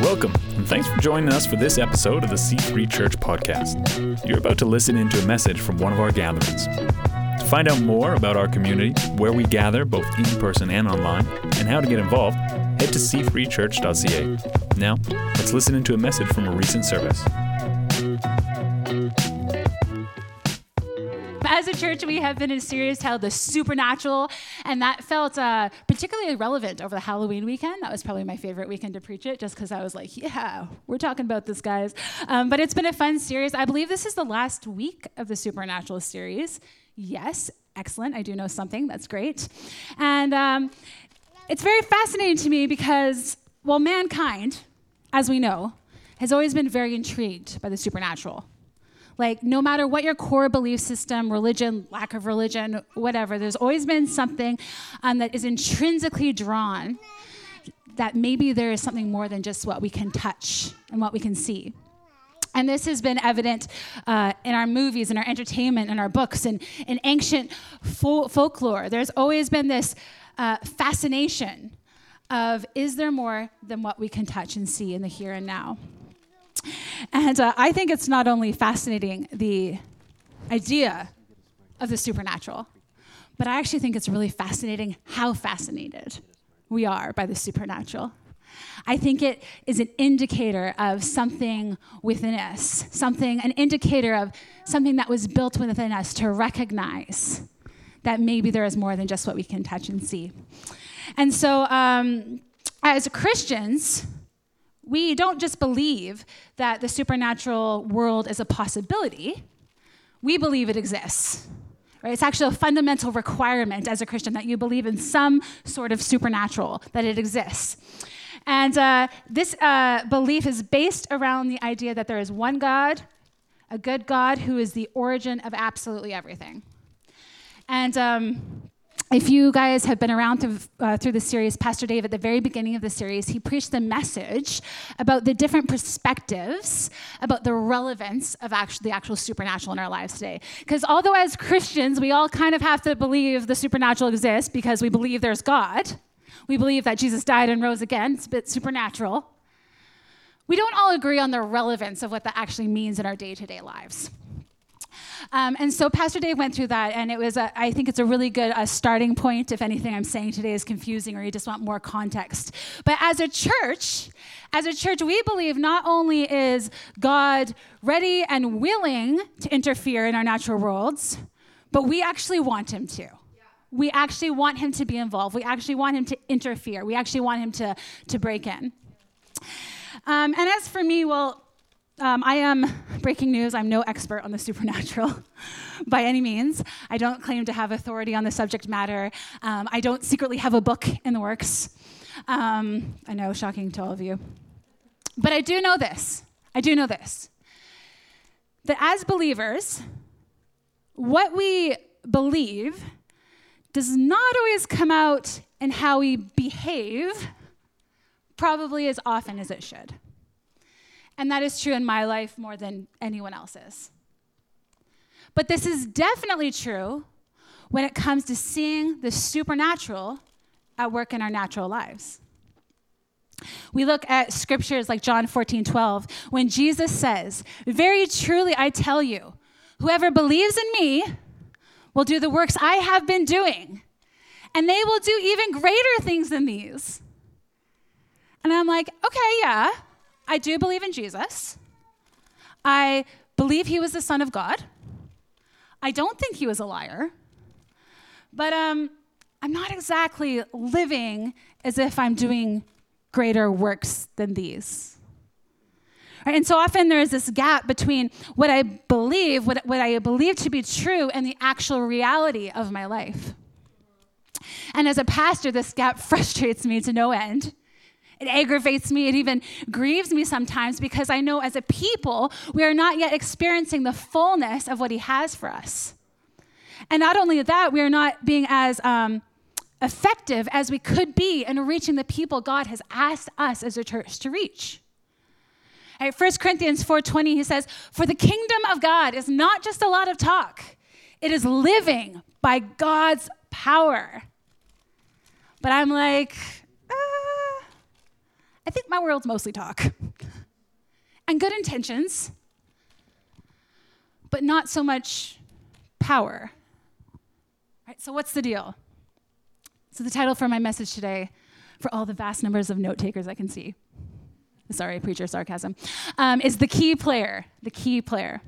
Welcome, and thanks for joining us for this episode of the C3 Church Podcast. You're about to listen into a message from one of our gatherings. To find out more about our community, where we gather both in person and online, and how to get involved, head to c3church.ca. Now, let's listen into a message from a recent service. A church, we have been in a series titled The Supernatural, and that felt uh, particularly relevant over the Halloween weekend. That was probably my favorite weekend to preach it, just because I was like, yeah, we're talking about this, guys. Um, but it's been a fun series. I believe this is the last week of the Supernatural series. Yes, excellent. I do know something. That's great. And um, it's very fascinating to me because, well, mankind, as we know, has always been very intrigued by the supernatural. Like, no matter what your core belief system, religion, lack of religion, whatever, there's always been something um, that is intrinsically drawn that maybe there is something more than just what we can touch and what we can see. And this has been evident uh, in our movies, in our entertainment, in our books, and in ancient fol- folklore. There's always been this uh, fascination of is there more than what we can touch and see in the here and now? And uh, I think it's not only fascinating, the idea of the supernatural, but I actually think it's really fascinating how fascinated we are by the supernatural. I think it is an indicator of something within us, something, an indicator of something that was built within us to recognize that maybe there is more than just what we can touch and see. And so, um, as Christians, we don't just believe that the supernatural world is a possibility, we believe it exists. Right? It's actually a fundamental requirement as a Christian that you believe in some sort of supernatural, that it exists. And uh, this uh, belief is based around the idea that there is one God, a good God who is the origin of absolutely everything. And um, if you guys have been around through, uh, through the series, Pastor Dave, at the very beginning of the series, he preached the message about the different perspectives about the relevance of the actual supernatural in our lives today. Because although as Christians, we all kind of have to believe the supernatural exists because we believe there's God, we believe that Jesus died and rose again, it's a bit supernatural. We don't all agree on the relevance of what that actually means in our day to day lives. Um, and so Pastor Dave went through that, and it was, a, I think it's a really good uh, starting point if anything I'm saying today is confusing or you just want more context. But as a church, as a church, we believe not only is God ready and willing to interfere in our natural worlds, but we actually want him to. We actually want him to be involved. We actually want him to interfere. We actually want him to, to break in. Um, and as for me, well, um, I am, breaking news, I'm no expert on the supernatural by any means. I don't claim to have authority on the subject matter. Um, I don't secretly have a book in the works. Um, I know, shocking to all of you. But I do know this. I do know this. That as believers, what we believe does not always come out in how we behave, probably as often as it should. And that is true in my life more than anyone else's. But this is definitely true when it comes to seeing the supernatural at work in our natural lives. We look at scriptures like John 14, 12, when Jesus says, Very truly I tell you, whoever believes in me will do the works I have been doing, and they will do even greater things than these. And I'm like, okay, yeah, I do believe in Jesus. I believe he was the Son of God. I don't think he was a liar. But um, I'm not exactly living as if I'm doing greater works than these. Right? And so often there is this gap between what I believe, what, what I believe to be true, and the actual reality of my life. And as a pastor, this gap frustrates me to no end it aggravates me. It even grieves me sometimes because I know as a people, we are not yet experiencing the fullness of what He has for us. And not only that, we are not being as um, effective as we could be in reaching the people God has asked us as a church to reach. Right, 1 Corinthians 4:20 he says, "For the kingdom of God is not just a lot of talk. It is living by God's power." But I'm like, I think my world's mostly talk and good intentions, but not so much power. Right, so, what's the deal? So, the title for my message today, for all the vast numbers of note takers I can see, sorry, preacher sarcasm, um, is the key player. The key player.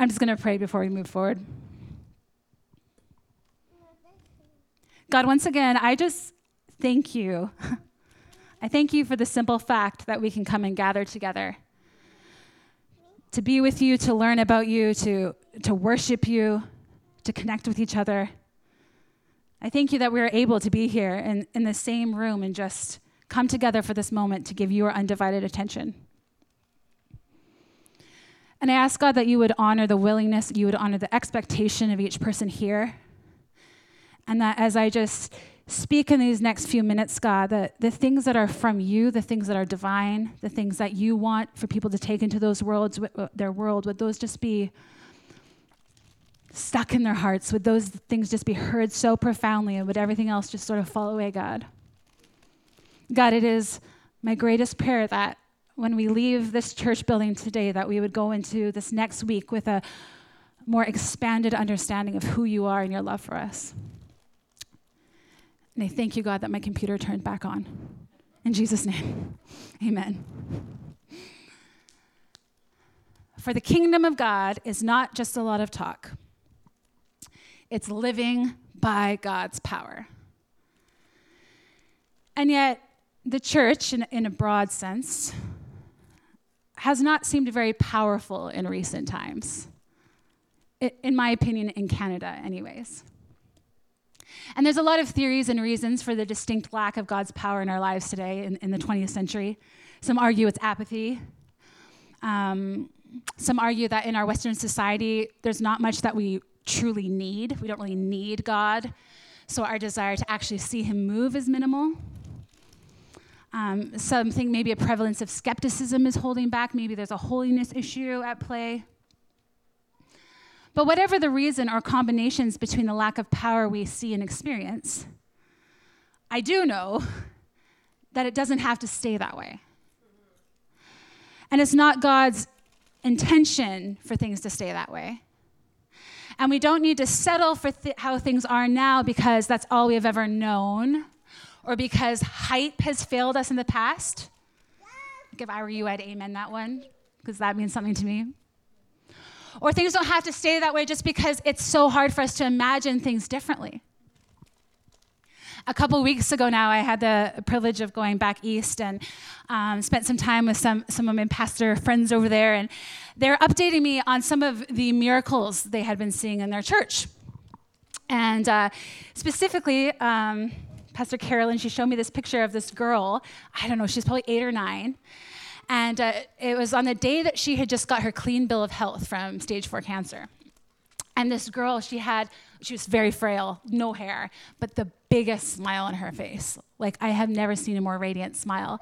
I'm just going to pray before we move forward. God, once again, I just thank you. I thank you for the simple fact that we can come and gather together to be with you, to learn about you, to, to worship you, to connect with each other. I thank you that we are able to be here in, in the same room and just come together for this moment to give you our undivided attention. And I ask God that you would honor the willingness, you would honor the expectation of each person here. And that as I just speak in these next few minutes, God, that the things that are from you, the things that are divine, the things that you want for people to take into those worlds, uh, their world, would those just be stuck in their hearts? Would those things just be heard so profoundly? And would everything else just sort of fall away, God? God, it is my greatest prayer that when we leave this church building today, that we would go into this next week with a more expanded understanding of who you are and your love for us. And I thank you, God, that my computer turned back on. In Jesus' name, amen. For the kingdom of God is not just a lot of talk, it's living by God's power. And yet, the church, in, in a broad sense, has not seemed very powerful in recent times. in my opinion, in Canada, anyways. And there's a lot of theories and reasons for the distinct lack of God's power in our lives today in, in the 20th century. Some argue it's apathy. Um, some argue that in our Western society, there's not much that we truly need. We don't really need God. So our desire to actually see Him move is minimal. Um, some think maybe a prevalence of skepticism is holding back. Maybe there's a holiness issue at play. But whatever the reason or combinations between the lack of power we see and experience, I do know that it doesn't have to stay that way. And it's not God's intention for things to stay that way. And we don't need to settle for th- how things are now because that's all we have ever known or because hype has failed us in the past. If I were you, I'd amen that one because that means something to me. Or things don't have to stay that way just because it's so hard for us to imagine things differently. A couple weeks ago now, I had the privilege of going back east and um, spent some time with some, some of my pastor friends over there, and they're updating me on some of the miracles they had been seeing in their church. And uh, specifically, um, Pastor Carolyn, she showed me this picture of this girl. I don't know, she's probably eight or nine. And uh, it was on the day that she had just got her clean bill of health from stage four cancer. And this girl, she had, she was very frail, no hair, but the biggest smile on her face. Like, I have never seen a more radiant smile.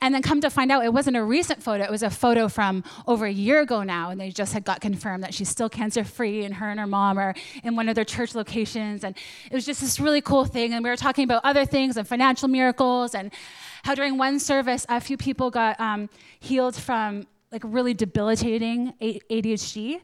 And then come to find out, it wasn't a recent photo, it was a photo from over a year ago now. And they just had got confirmed that she's still cancer free, and her and her mom are in one of their church locations. And it was just this really cool thing. And we were talking about other things and financial miracles, and how during one service, a few people got um, healed from like really debilitating ADHD.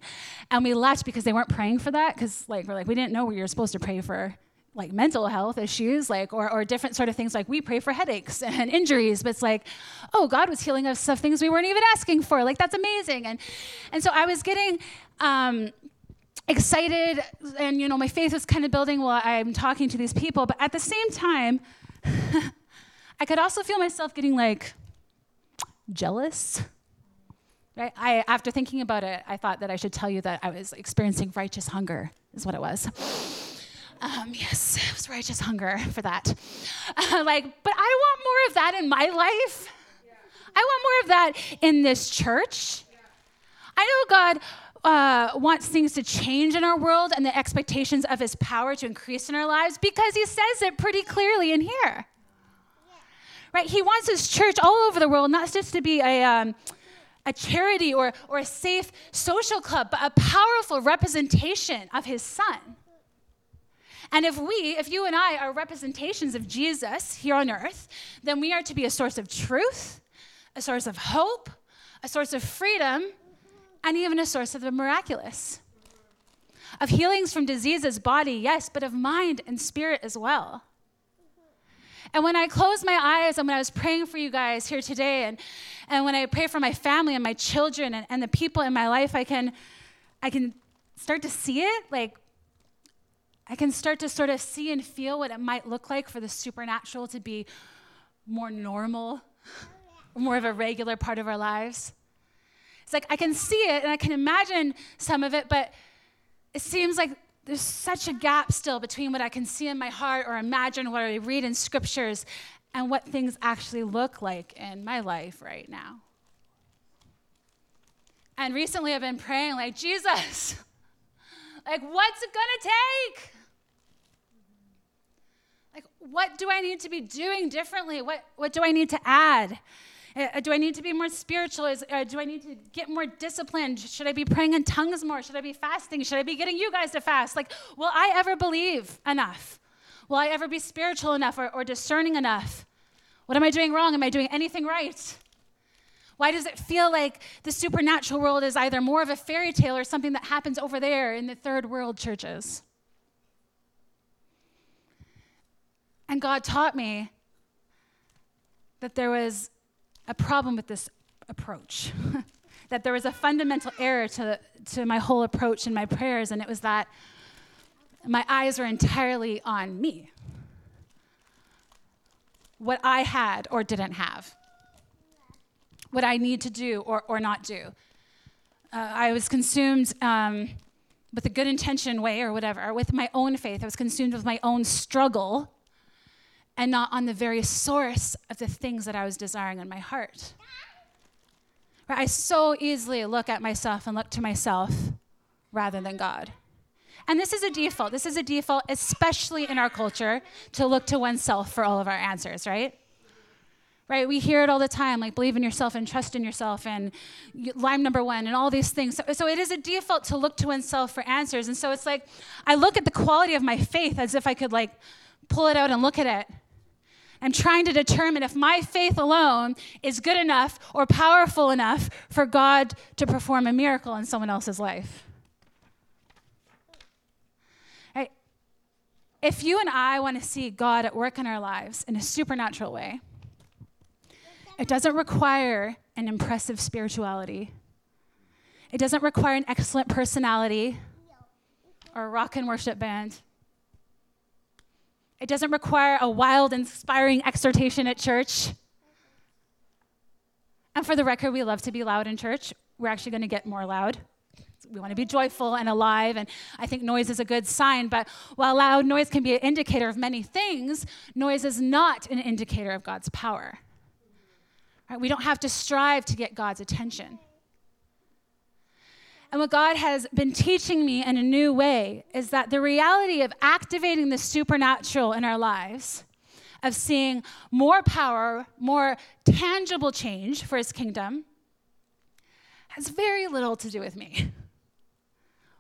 And we left because they weren't praying for that because like we're like we didn't know we were supposed to pray for like mental health issues like or, or different sort of things. Like we pray for headaches and injuries but it's like oh god was healing us of things we weren't even asking for. Like that's amazing. And and so i was getting um, excited and you know my faith was kind of building while i'm talking to these people. But at the same time i could also feel myself getting like jealous Right? I, after thinking about it, I thought that I should tell you that I was experiencing righteous hunger, is what it was. Um, yes, it was righteous hunger for that. Uh, like, but I want more of that in my life. Yeah. I want more of that in this church. Yeah. I know God uh, wants things to change in our world and the expectations of His power to increase in our lives because He says it pretty clearly in here. Right? He wants His church all over the world, not just to be a. Um, a charity or, or a safe social club, but a powerful representation of his son. And if we, if you and I are representations of Jesus here on earth, then we are to be a source of truth, a source of hope, a source of freedom, and even a source of the miraculous. Of healings from diseases, body, yes, but of mind and spirit as well. And when I closed my eyes and when I was praying for you guys here today, and, and when I pray for my family and my children and, and the people in my life, I can, I can start to see it. Like, I can start to sort of see and feel what it might look like for the supernatural to be more normal, more of a regular part of our lives. It's like I can see it and I can imagine some of it, but it seems like there's such a gap still between what I can see in my heart or imagine what I read in scriptures and what things actually look like in my life right now. And recently I've been praying, like, Jesus, like, what's it gonna take? Like, what do I need to be doing differently? What, what do I need to add? Uh, do I need to be more spiritual? Is, uh, do I need to get more disciplined? Should I be praying in tongues more? Should I be fasting? Should I be getting you guys to fast? Like, will I ever believe enough? Will I ever be spiritual enough or, or discerning enough? What am I doing wrong? Am I doing anything right? Why does it feel like the supernatural world is either more of a fairy tale or something that happens over there in the third world churches? And God taught me that there was a problem with this approach. that there was a fundamental error to, to my whole approach in my prayers, and it was that my eyes were entirely on me. What I had or didn't have. What I need to do or, or not do. Uh, I was consumed um, with a good intention way or whatever, with my own faith. I was consumed with my own struggle and not on the very source of the things that I was desiring in my heart. Right? I so easily look at myself and look to myself rather than God. And this is a default. This is a default, especially in our culture, to look to oneself for all of our answers, right? Right? We hear it all the time, like believe in yourself and trust in yourself and line number one and all these things. So, so it is a default to look to oneself for answers. And so it's like I look at the quality of my faith as if I could like pull it out and look at it I'm trying to determine if my faith alone is good enough or powerful enough for God to perform a miracle in someone else's life. Right? If you and I want to see God at work in our lives in a supernatural way, it doesn't require an impressive spirituality. It doesn't require an excellent personality or a rock and worship band. It doesn't require a wild, inspiring exhortation at church. And for the record, we love to be loud in church. We're actually going to get more loud. We want to be joyful and alive, and I think noise is a good sign. But while loud noise can be an indicator of many things, noise is not an indicator of God's power. Right? We don't have to strive to get God's attention. And what God has been teaching me in a new way is that the reality of activating the supernatural in our lives, of seeing more power, more tangible change for his kingdom, has very little to do with me.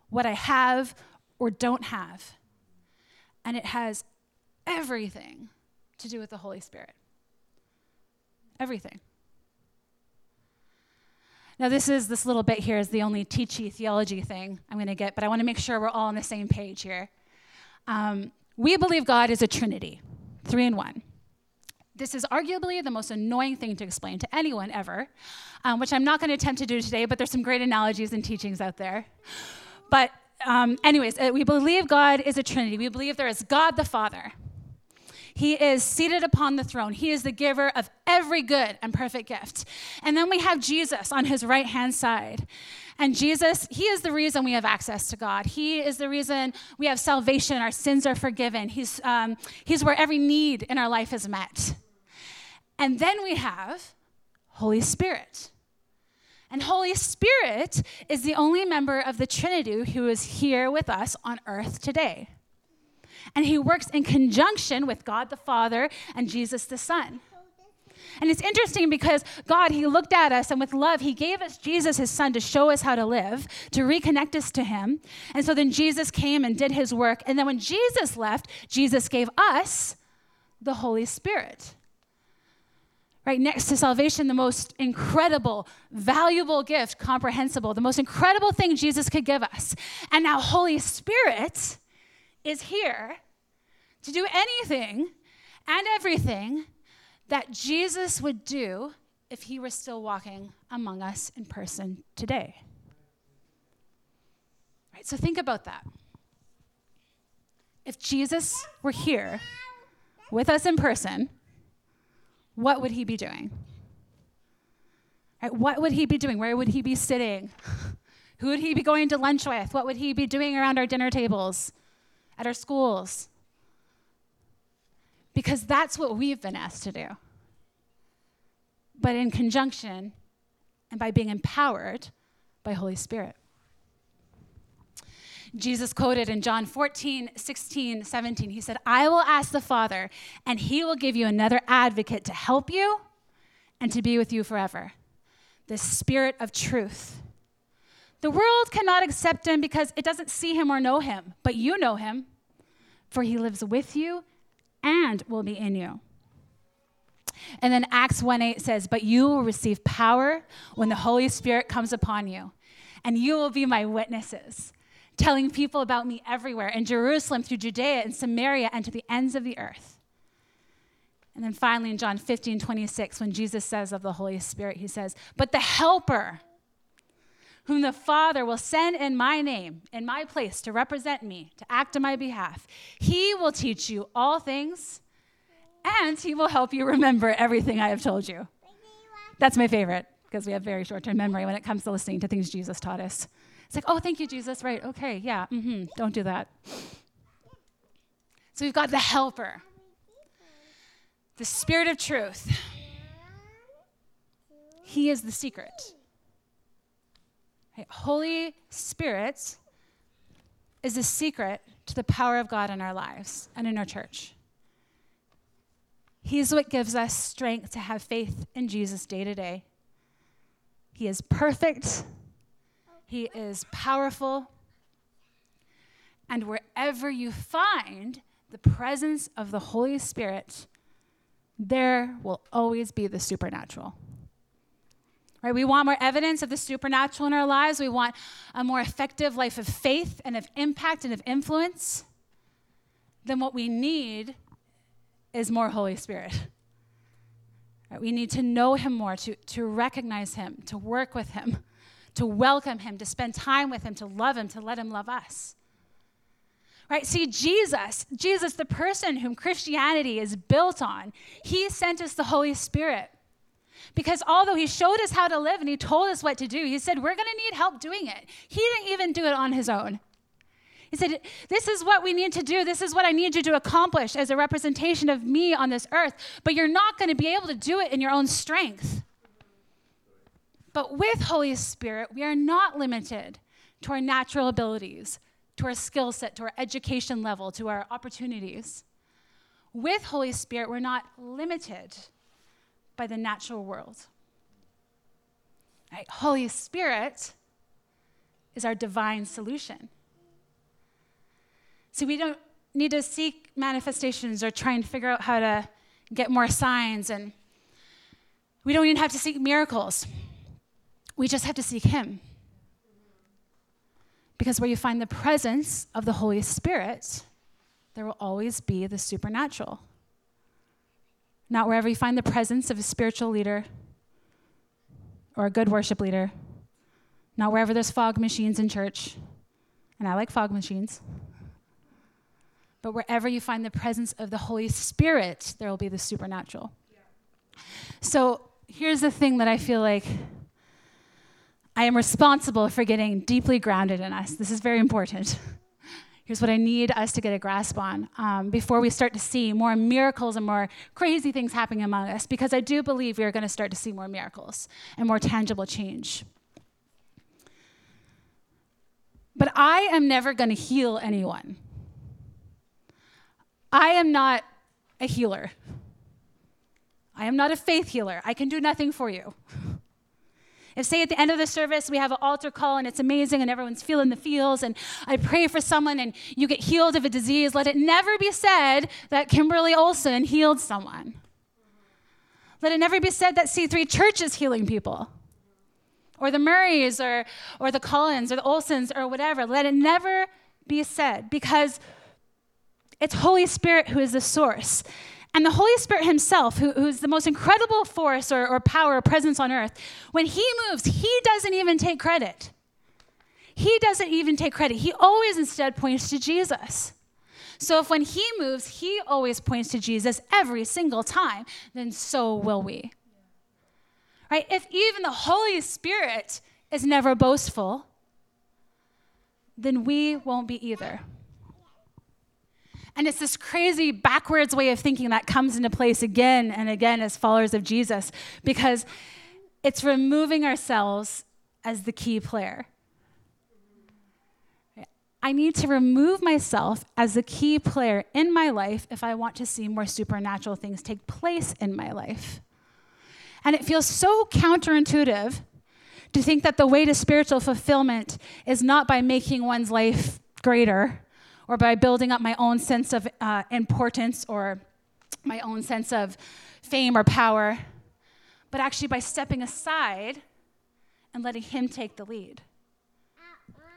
What I have or don't have. And it has everything to do with the Holy Spirit. Everything. Now, this is this little bit here is the only teachy theology thing I'm going to get, but I want to make sure we're all on the same page here. Um, we believe God is a Trinity, three in one. This is arguably the most annoying thing to explain to anyone ever, um, which I'm not going to attempt to do today, but there's some great analogies and teachings out there. But, um, anyways, uh, we believe God is a Trinity. We believe there is God the Father, he is seated upon the throne. He is the giver of every good and perfect gift. And then we have Jesus on his right hand side. And Jesus, he is the reason we have access to God. He is the reason we have salvation, our sins are forgiven. He's, um, he's where every need in our life is met. And then we have Holy Spirit. And Holy Spirit is the only member of the Trinity who is here with us on earth today and he works in conjunction with God the Father and Jesus the Son. And it's interesting because God, He looked at us and with love, He gave us Jesus, His Son, to show us how to live, to reconnect us to Him. And so then Jesus came and did His work. And then when Jesus left, Jesus gave us the Holy Spirit. Right next to salvation, the most incredible, valuable gift, comprehensible, the most incredible thing Jesus could give us. And now, Holy Spirit is here to do anything and everything that Jesus would do if he were still walking among us in person today. Right, so think about that. If Jesus were here with us in person, what would he be doing? Right, what would he be doing? Where would he be sitting? Who would he be going to lunch with? What would he be doing around our dinner tables, at our schools? Because that's what we've been asked to do. But in conjunction and by being empowered by Holy Spirit. Jesus quoted in John 14, 16, 17, he said, I will ask the Father, and he will give you another advocate to help you and to be with you forever the Spirit of truth. The world cannot accept him because it doesn't see him or know him, but you know him, for he lives with you and will be in you. And then Acts 1 8 says, But you will receive power when the Holy Spirit comes upon you, and you will be my witnesses, telling people about me everywhere in Jerusalem, through Judea and Samaria, and to the ends of the earth. And then finally, in John 15 26, when Jesus says of the Holy Spirit, he says, But the Helper, whom the Father will send in my name, in my place, to represent me, to act on my behalf. He will teach you all things, and he will help you remember everything I have told you. That's my favorite, because we have very short term memory when it comes to listening to things Jesus taught us. It's like, oh, thank you, Jesus. Right, okay, yeah, mm-hmm, don't do that. So we've got the helper, the spirit of truth. He is the secret. Holy Spirit is the secret to the power of God in our lives and in our church. He's what gives us strength to have faith in Jesus day to day. He is perfect, He is powerful. And wherever you find the presence of the Holy Spirit, there will always be the supernatural. Right? We want more evidence of the supernatural in our lives. We want a more effective life of faith and of impact and of influence. Then what we need is more Holy Spirit. Right? We need to know Him more, to, to recognize Him, to work with Him, to welcome Him, to spend time with Him, to love Him, to let Him love us. Right? See, Jesus, Jesus, the person whom Christianity is built on, He sent us the Holy Spirit. Because although he showed us how to live and he told us what to do, he said, We're going to need help doing it. He didn't even do it on his own. He said, This is what we need to do. This is what I need you to accomplish as a representation of me on this earth. But you're not going to be able to do it in your own strength. But with Holy Spirit, we are not limited to our natural abilities, to our skill set, to our education level, to our opportunities. With Holy Spirit, we're not limited by the natural world. Right? Holy Spirit is our divine solution. See, we don't need to seek manifestations or try and figure out how to get more signs, and we don't even have to seek miracles. We just have to seek Him. Because where you find the presence of the Holy Spirit, there will always be the supernatural not wherever you find the presence of a spiritual leader or a good worship leader, not wherever there's fog machines in church, and I like fog machines, but wherever you find the presence of the Holy Spirit, there will be the supernatural. So here's the thing that I feel like I am responsible for getting deeply grounded in us. This is very important. Here's what I need us to get a grasp on um, before we start to see more miracles and more crazy things happening among us, because I do believe we are going to start to see more miracles and more tangible change. But I am never going to heal anyone. I am not a healer. I am not a faith healer. I can do nothing for you. If, say, at the end of the service, we have an altar call and it's amazing and everyone's feeling the feels, and I pray for someone and you get healed of a disease, let it never be said that Kimberly Olson healed someone. Let it never be said that C3 Church is healing people, or the Murrays, or, or the Collins, or the Olsons, or whatever. Let it never be said because it's Holy Spirit who is the source. And the Holy Spirit Himself, who, who's the most incredible force or, or power or presence on earth, when He moves, He doesn't even take credit. He doesn't even take credit. He always instead points to Jesus. So if when He moves, He always points to Jesus every single time, then so will we. Right? If even the Holy Spirit is never boastful, then we won't be either. And it's this crazy backwards way of thinking that comes into place again and again as followers of Jesus because it's removing ourselves as the key player. I need to remove myself as the key player in my life if I want to see more supernatural things take place in my life. And it feels so counterintuitive to think that the way to spiritual fulfillment is not by making one's life greater or by building up my own sense of uh, importance or my own sense of fame or power, but actually by stepping aside and letting Him take the lead,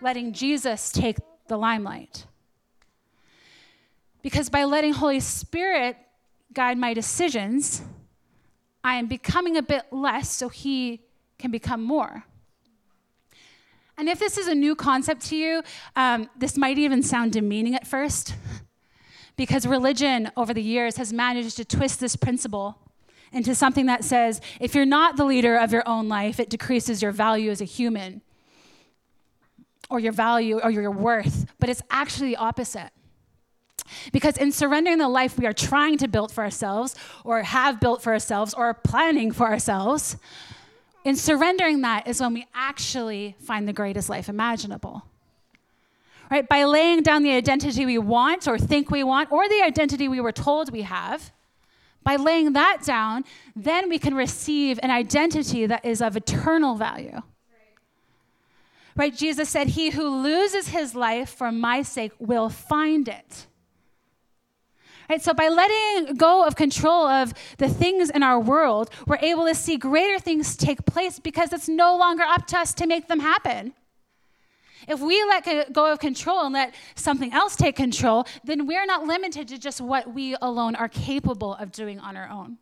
letting Jesus take the limelight. Because by letting Holy Spirit guide my decisions, I am becoming a bit less so He can become more. And if this is a new concept to you, um, this might even sound demeaning at first, because religion over the years has managed to twist this principle into something that says if you're not the leader of your own life, it decreases your value as a human or your value or your worth. But it's actually the opposite. Because in surrendering the life we are trying to build for ourselves, or have built for ourselves, or are planning for ourselves, in surrendering that is when we actually find the greatest life imaginable. Right? By laying down the identity we want or think we want, or the identity we were told we have, by laying that down, then we can receive an identity that is of eternal value. Right? Jesus said, He who loses his life for my sake will find it. Right? So by letting go of control of the things in our world, we're able to see greater things take place because it's no longer up to us to make them happen. If we let go of control and let something else take control, then we're not limited to just what we alone are capable of doing on our own.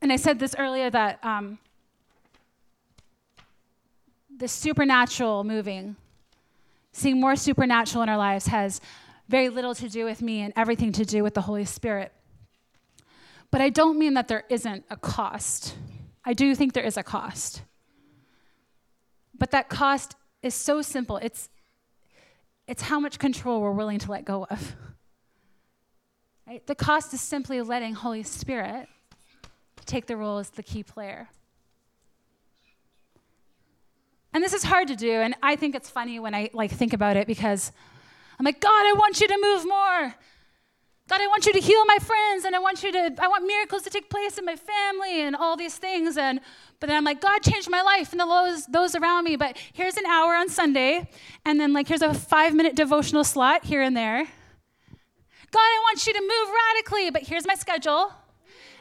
And I said this earlier that um, the supernatural moving, seeing more supernatural in our lives, has very little to do with me and everything to do with the Holy Spirit. But I don't mean that there isn't a cost. I do think there is a cost. But that cost is so simple. It's it's how much control we're willing to let go of. Right? The cost is simply letting Holy Spirit take the role as the key player. And this is hard to do, and I think it's funny when I like think about it because I'm like, God, I want you to move more. God, I want you to heal my friends and I want you to, I want miracles to take place in my family and all these things. And but then I'm like, God changed my life and the those, those around me. But here's an hour on Sunday, and then like here's a five minute devotional slot here and there. God, I want you to move radically, but here's my schedule.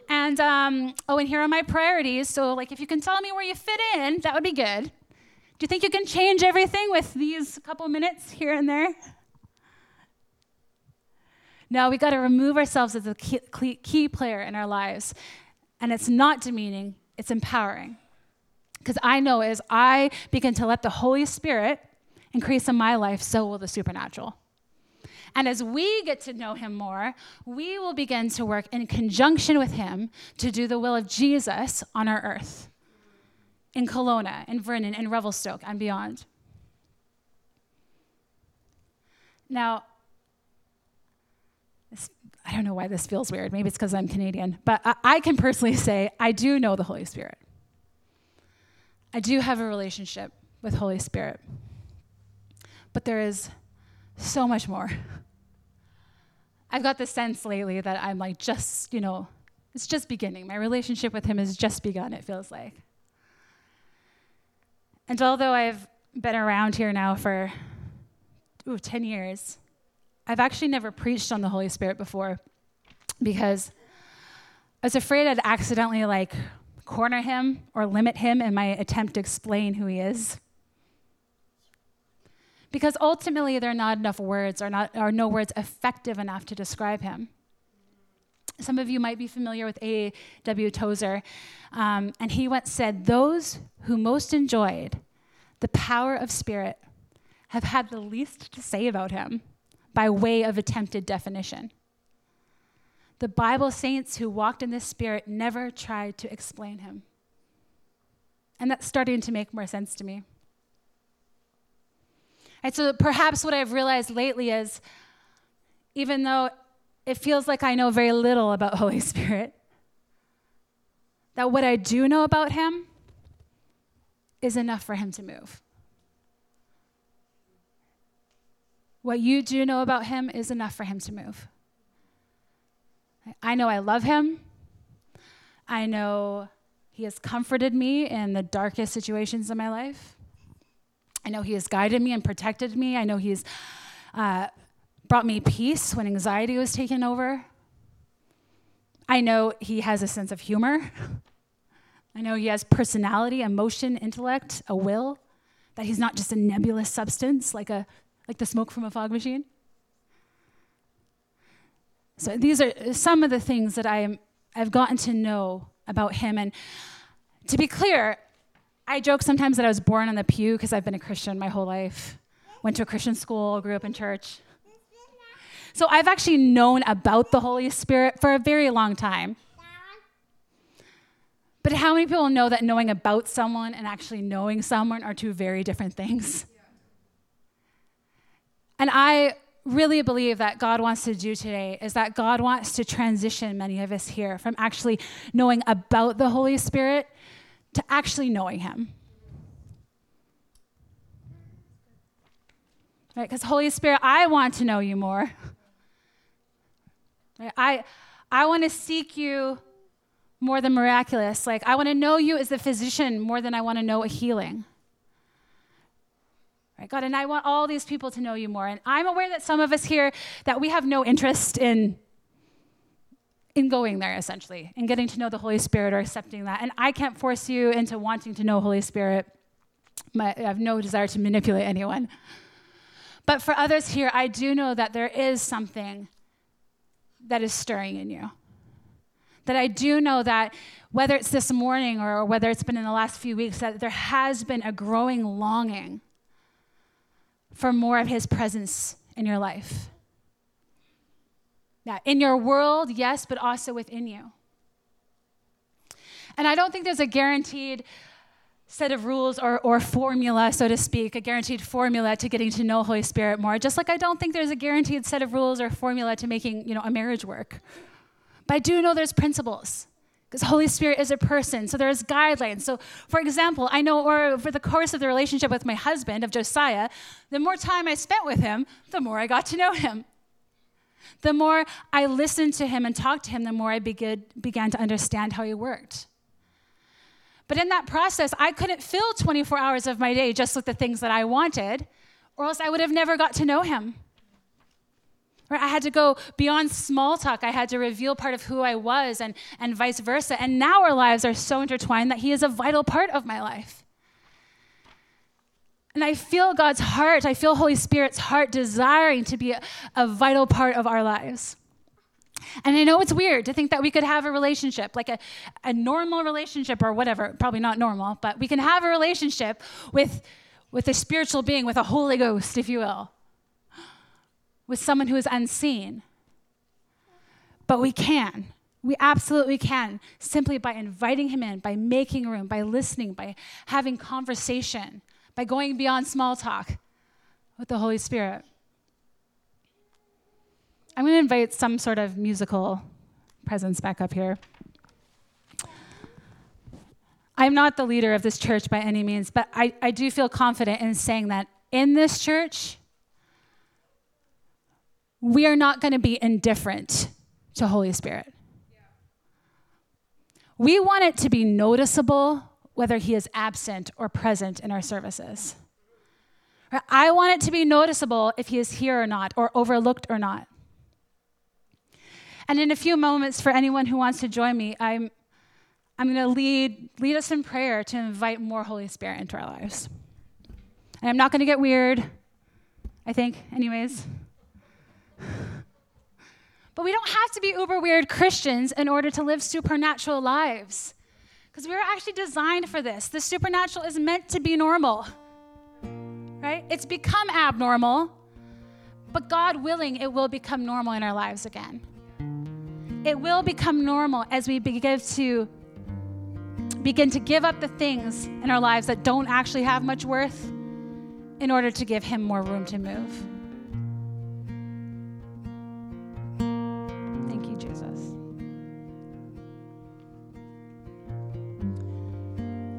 And um, oh, and here are my priorities. So like if you can tell me where you fit in, that would be good. Do you think you can change everything with these couple minutes here and there? No, we got to remove ourselves as a key, key player in our lives. And it's not demeaning, it's empowering. Because I know as I begin to let the Holy Spirit increase in my life, so will the supernatural. And as we get to know him more, we will begin to work in conjunction with him to do the will of Jesus on our earth, in Kelowna, in Vernon, in Revelstoke, and beyond. Now, I don't know why this feels weird. Maybe it's because I'm Canadian. But I, I, can personally say I do know the Holy Spirit. I do have a relationship with Holy Spirit. But there is so much more. I've got the sense lately that I'm like just, you know, it's just beginning. My relationship with him has just begun, it feels like. And although I've been around here now for ooh, 10 years, I've actually never preached on the Holy Spirit before because I was afraid I'd accidentally like corner him or limit him in my attempt to explain who he is. Because ultimately, there are not enough words, or, not, or no words effective enough to describe him. Some of you might be familiar with A.W. Tozer, um, and he once said, Those who most enjoyed the power of spirit have had the least to say about him by way of attempted definition. The Bible saints who walked in this spirit never tried to explain him. And that's starting to make more sense to me. And so perhaps what I've realized lately is even though it feels like I know very little about Holy Spirit, that what I do know about him is enough for him to move. What you do know about him is enough for him to move. I know I love him. I know he has comforted me in the darkest situations of my life. I know he has guided me and protected me. I know he's uh, brought me peace when anxiety was taken over. I know he has a sense of humor. I know he has personality, emotion, intellect, a will, that he's not just a nebulous substance like, a, like the smoke from a fog machine. So these are some of the things that I am, I've gotten to know about him. And to be clear, I joke sometimes that I was born on the pew because I've been a Christian my whole life. Went to a Christian school, grew up in church. So I've actually known about the Holy Spirit for a very long time. But how many people know that knowing about someone and actually knowing someone are two very different things? And I really believe that God wants to do today is that God wants to transition many of us here from actually knowing about the Holy Spirit to actually knowing Him. Right? Because Holy Spirit, I want to know you more. Right? I, I want to seek you more than miraculous. Like, I want to know you as the physician more than I want to know a healing. Right, God, and I want all these people to know you more. And I'm aware that some of us here that we have no interest in in going there essentially in getting to know the holy spirit or accepting that. And i can't force you into wanting to know holy spirit. My, i have no desire to manipulate anyone. But for others here i do know that there is something that is stirring in you. That i do know that whether it's this morning or whether it's been in the last few weeks that there has been a growing longing for more of his presence in your life. Yeah, in your world, yes, but also within you. And I don't think there's a guaranteed set of rules or, or formula, so to speak, a guaranteed formula to getting to know Holy Spirit more. Just like I don't think there's a guaranteed set of rules or formula to making, you know, a marriage work. But I do know there's principles because Holy Spirit is a person. So there's guidelines. So, for example, I know, or for the course of the relationship with my husband, of Josiah, the more time I spent with him, the more I got to know him. The more I listened to him and talked to him, the more I began, began to understand how he worked. But in that process, I couldn't fill 24 hours of my day just with the things that I wanted, or else I would have never got to know him. Right? I had to go beyond small talk. I had to reveal part of who I was and, and vice versa. And now our lives are so intertwined that He is a vital part of my life. And I feel God's heart, I feel Holy Spirit's heart desiring to be a, a vital part of our lives. And I know it's weird to think that we could have a relationship, like a, a normal relationship or whatever, probably not normal, but we can have a relationship with, with a spiritual being, with a Holy Ghost, if you will with someone who is unseen. But we can. We absolutely can simply by inviting him in, by making room, by listening, by having conversation, by going beyond small talk with the Holy Spirit. I'm going to invite some sort of musical presence back up here. I'm not the leader of this church by any means, but I, I do feel confident in saying that in this church, we are not going to be indifferent to Holy Spirit. We want it to be noticeable whether he is absent or present in our services. I want it to be noticeable if he is here or not, or overlooked or not. And in a few moments, for anyone who wants to join me, I'm, I'm going to lead, lead us in prayer to invite more Holy Spirit into our lives. And I'm not going to get weird, I think, anyways. But we don't have to be uber weird Christians in order to live supernatural lives. Because we are actually designed for this. The supernatural is meant to be normal, right? It's become abnormal, but God willing, it will become normal in our lives again. It will become normal as we begin to begin to give up the things in our lives that don't actually have much worth in order to give him more room to move.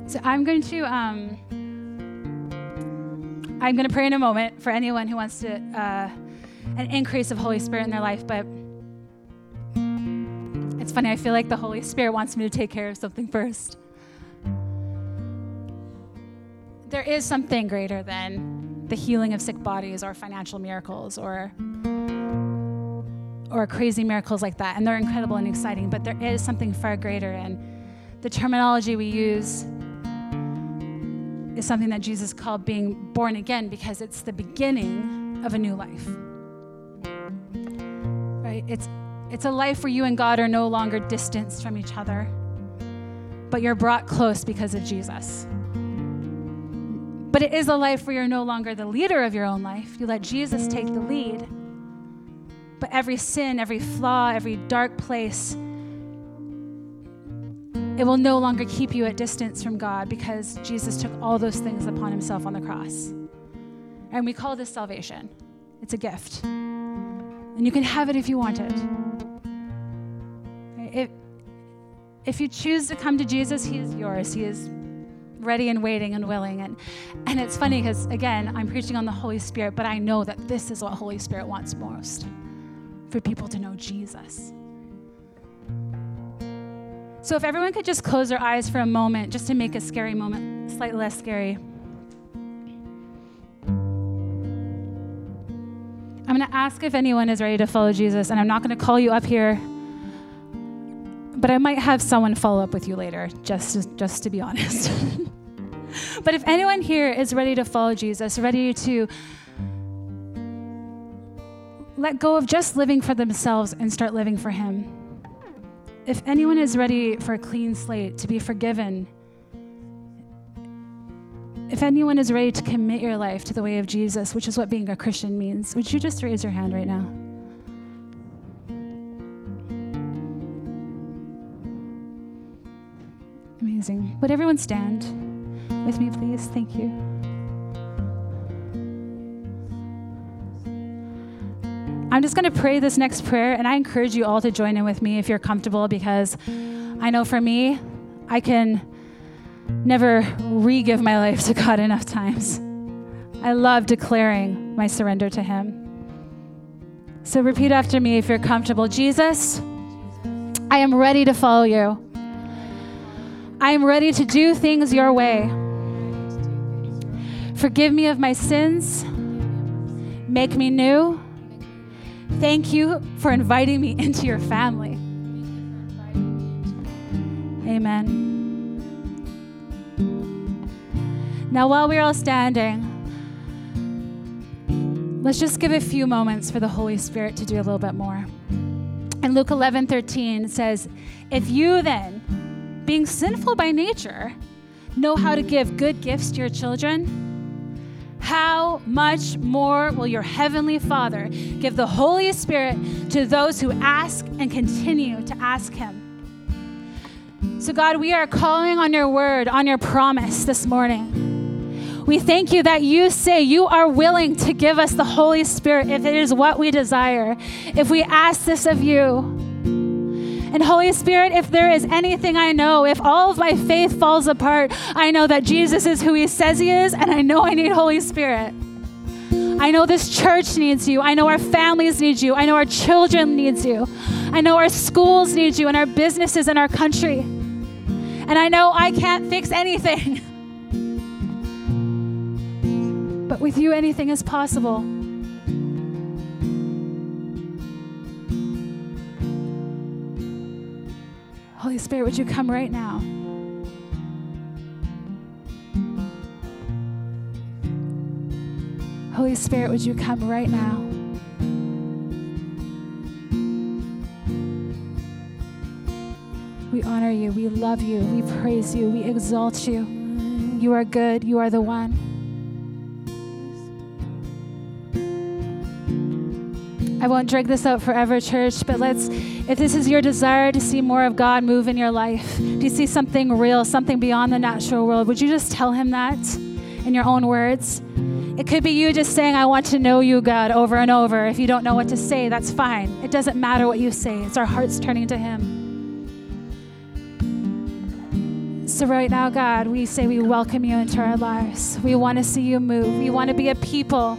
So I'm going to um, I'm going to pray in a moment for anyone who wants to uh, an increase of Holy Spirit in their life. But it's funny. I feel like the Holy Spirit wants me to take care of something first. There is something greater than the healing of sick bodies or financial miracles or or crazy miracles like that. And they're incredible and exciting, but there is something far greater. And the terminology we use is something that Jesus called being born again because it's the beginning of a new life. Right? It's it's a life where you and God are no longer distanced from each other, but you're brought close because of Jesus. But it is a life where you're no longer the leader of your own life. You let Jesus take the lead. But every sin, every flaw, every dark place, it will no longer keep you at distance from God because Jesus took all those things upon himself on the cross. And we call this salvation. It's a gift. And you can have it if you want it. If, if you choose to come to Jesus, He is yours. He is ready and waiting and willing. And, and it's funny because, again, I'm preaching on the Holy Spirit, but I know that this is what Holy Spirit wants most for people to know Jesus. So, if everyone could just close their eyes for a moment, just to make a scary moment slightly less scary. I'm going to ask if anyone is ready to follow Jesus, and I'm not going to call you up here, but I might have someone follow up with you later, just to, just to be honest. but if anyone here is ready to follow Jesus, ready to let go of just living for themselves and start living for Him, if anyone is ready for a clean slate, to be forgiven, if anyone is ready to commit your life to the way of Jesus, which is what being a Christian means, would you just raise your hand right now? Amazing. Would everyone stand with me, please? Thank you. I'm just going to pray this next prayer, and I encourage you all to join in with me if you're comfortable, because I know for me, I can never re give my life to God enough times. I love declaring my surrender to Him. So repeat after me if you're comfortable Jesus, I am ready to follow you. I am ready to do things your way. Forgive me of my sins. Make me new. Thank you for inviting me into your family. Amen. Now, while we're all standing, let's just give a few moments for the Holy Spirit to do a little bit more. And Luke 11 13 says, If you then, being sinful by nature, know how to give good gifts to your children, how much more will your heavenly Father give the Holy Spirit to those who ask and continue to ask Him? So, God, we are calling on your word, on your promise this morning. We thank you that you say you are willing to give us the Holy Spirit if it is what we desire, if we ask this of you. And Holy Spirit, if there is anything I know, if all of my faith falls apart, I know that Jesus is who he says he is, and I know I need Holy Spirit. I know this church needs you. I know our families need you. I know our children needs you. I know our schools need you and our businesses and our country. And I know I can't fix anything. but with you anything is possible. Spirit, would you come right now? Holy Spirit, would you come right now? We honor you. We love you. We praise you. We exalt you. You are good. You are the one. I won't drag this out forever, church, but let's, if this is your desire to see more of God move in your life, do you see something real, something beyond the natural world, would you just tell him that in your own words? It could be you just saying, I want to know you, God, over and over. If you don't know what to say, that's fine. It doesn't matter what you say, it's our hearts turning to Him. So, right now, God, we say we welcome you into our lives. We want to see you move. We want to be a people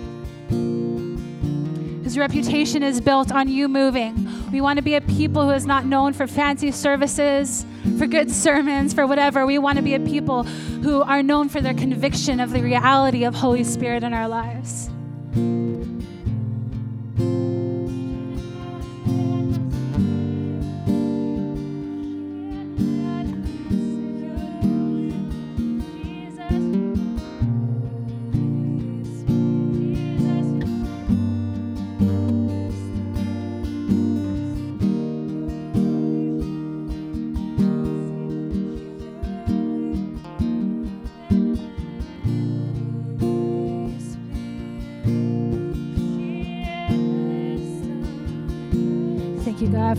whose reputation is built on you moving. We want to be a people who is not known for fancy services, for good sermons, for whatever. We want to be a people who are known for their conviction of the reality of Holy Spirit in our lives.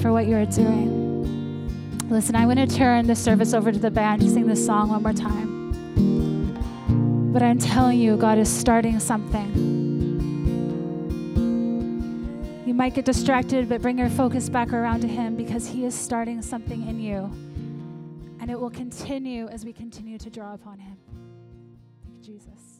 For what you're doing. Listen, I'm going to turn the service over to the band to sing this song one more time. But I'm telling you, God is starting something. You might get distracted, but bring your focus back around to Him because He is starting something in you. And it will continue as we continue to draw upon Him. Jesus.